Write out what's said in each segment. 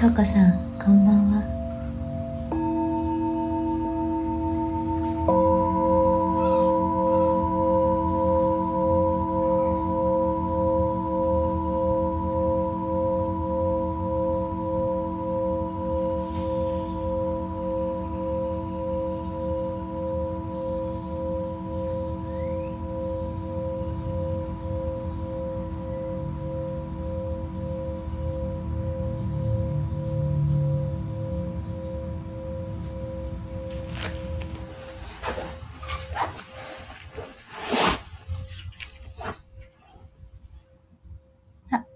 とうこさんこんばんは。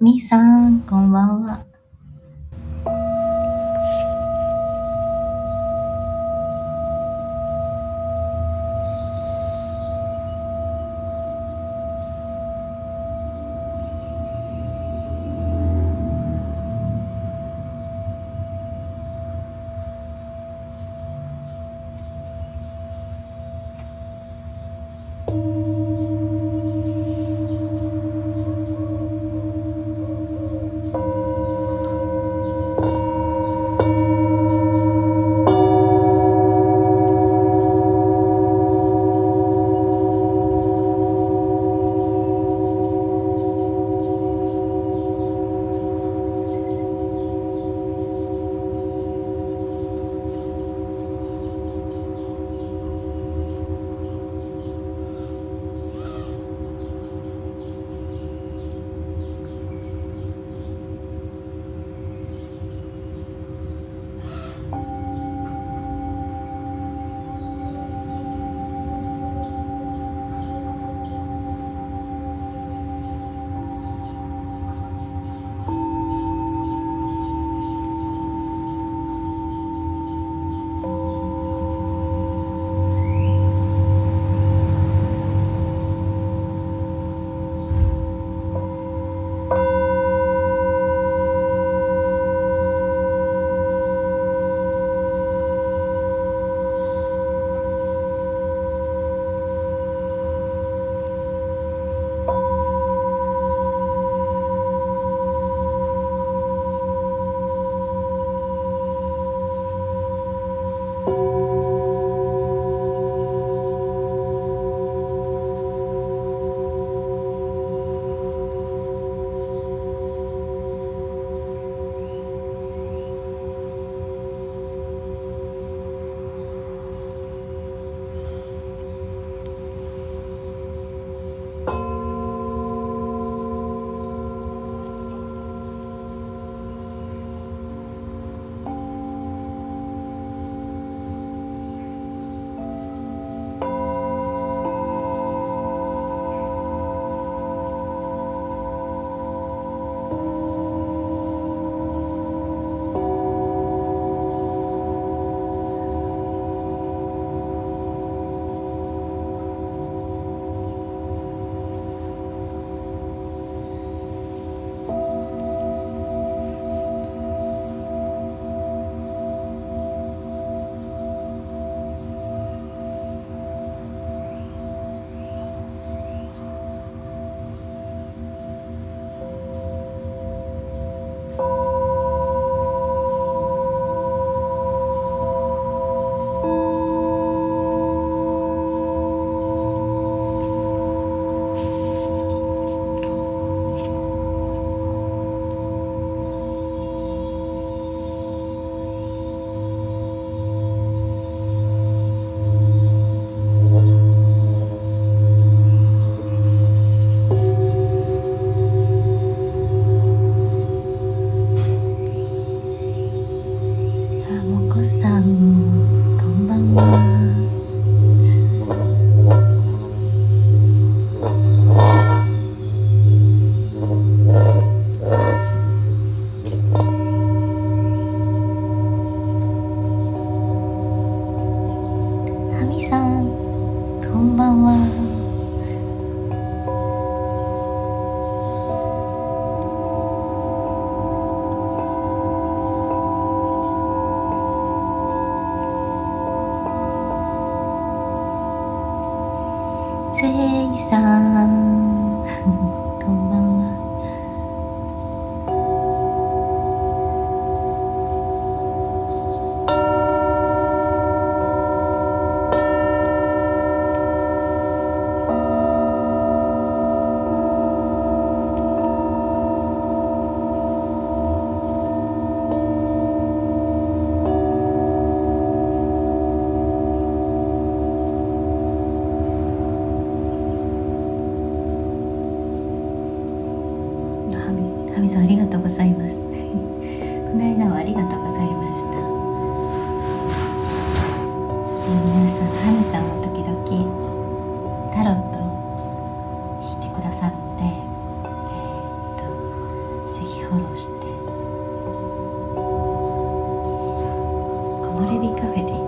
みさん、こんばんは。はみさん、こんばんは。下ろして。木漏れ日カフェで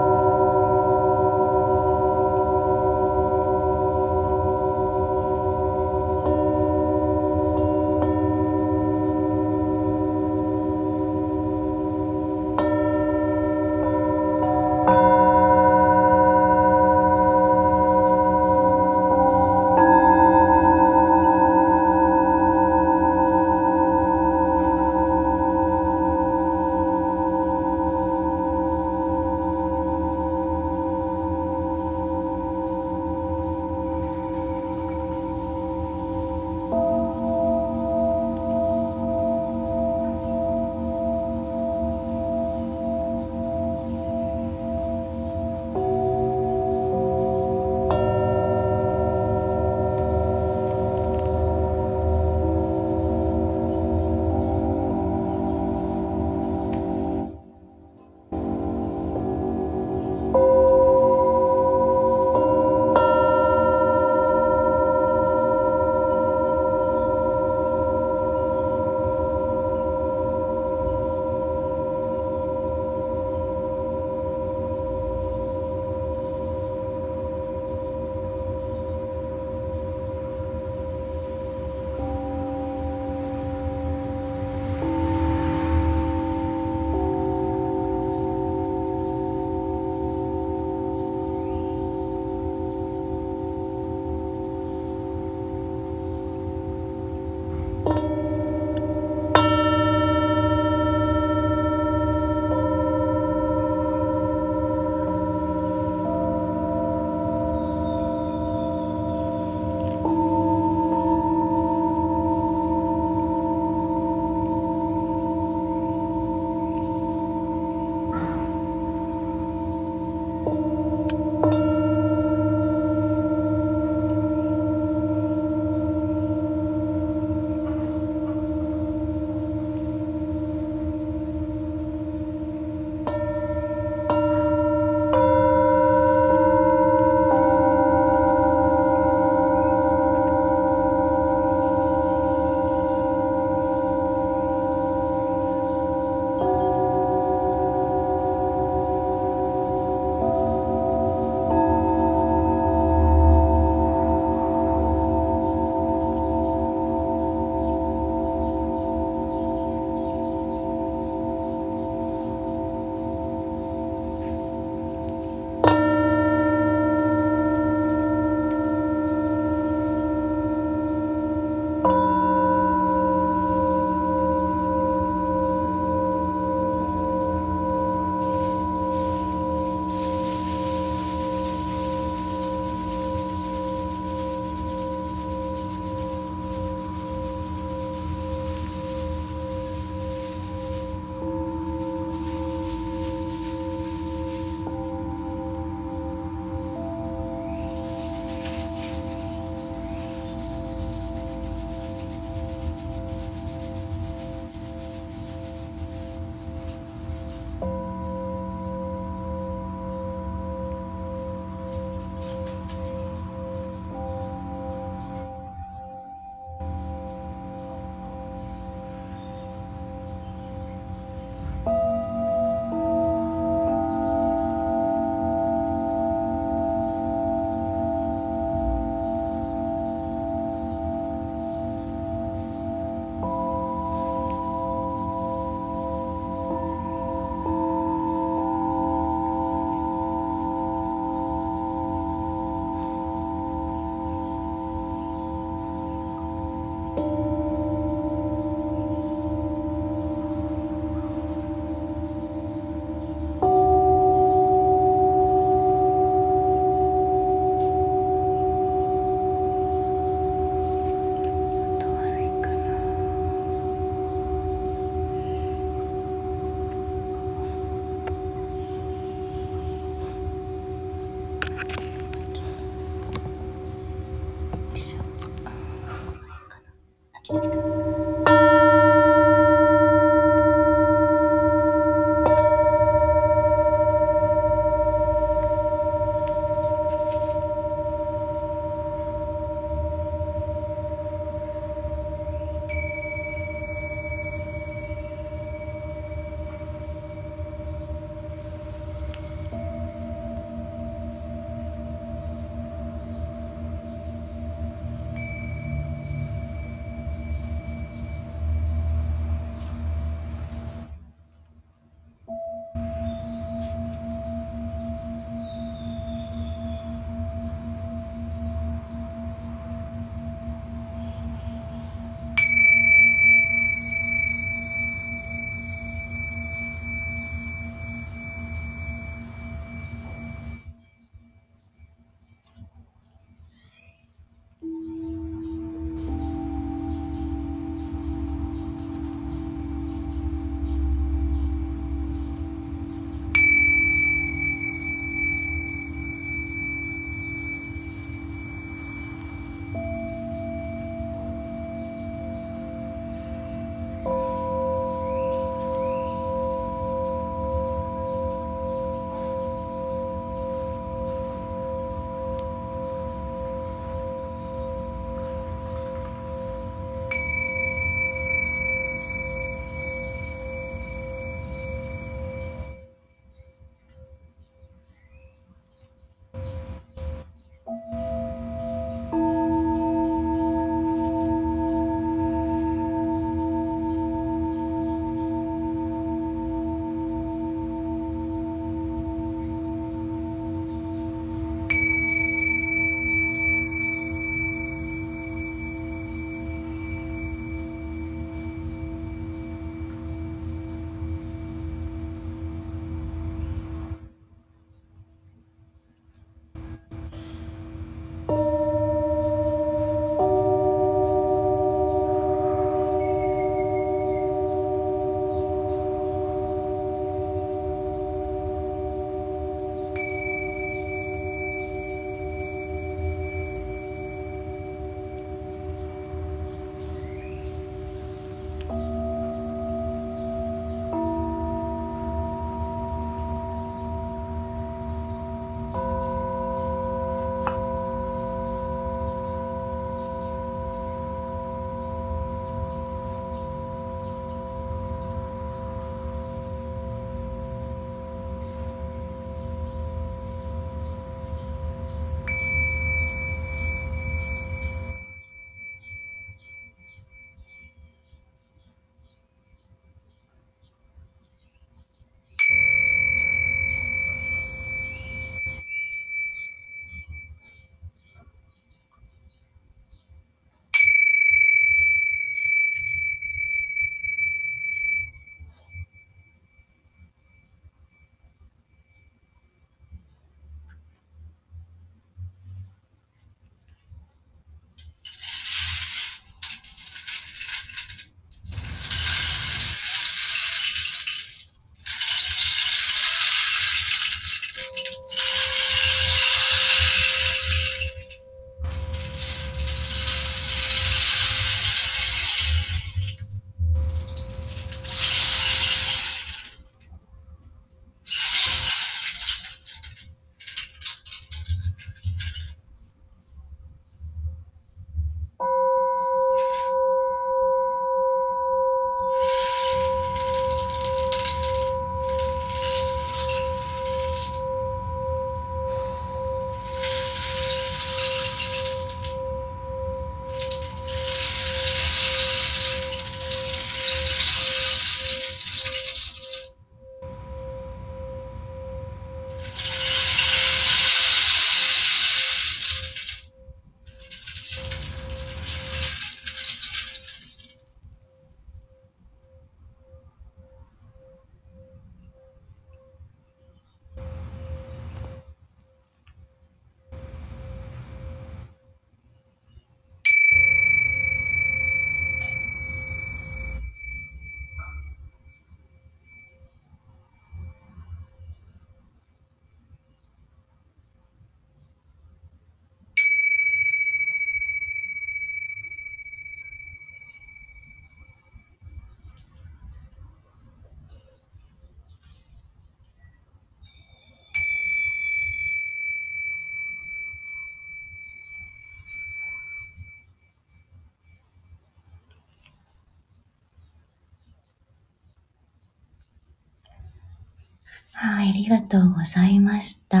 はい、ありがとうございました。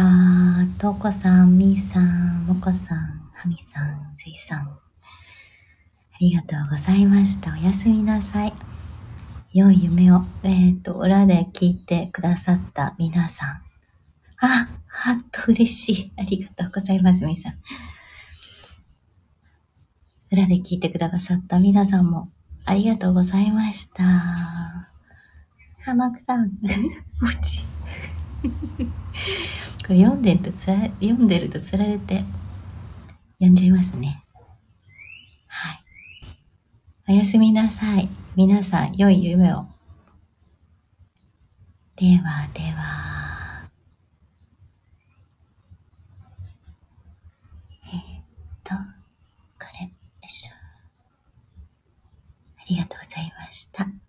とうこさん、みーさん、もこさん、はみさん、ぜいさん。ありがとうございました。おやすみなさい。良い夢を、えっ、と、裏で聞いてくださった皆さん。あ、はっと嬉しい。ありがとうございます、みーさん。裏で聞いてくださった皆さんも、ありがとうございました。はまくさん、おち。これ読んでるとつら、読んでるとつられて、読んじゃいますね。はい。おやすみなさい。皆さん、良い夢を。ではでは。えー、っと、これでしょ。ありがとうございました。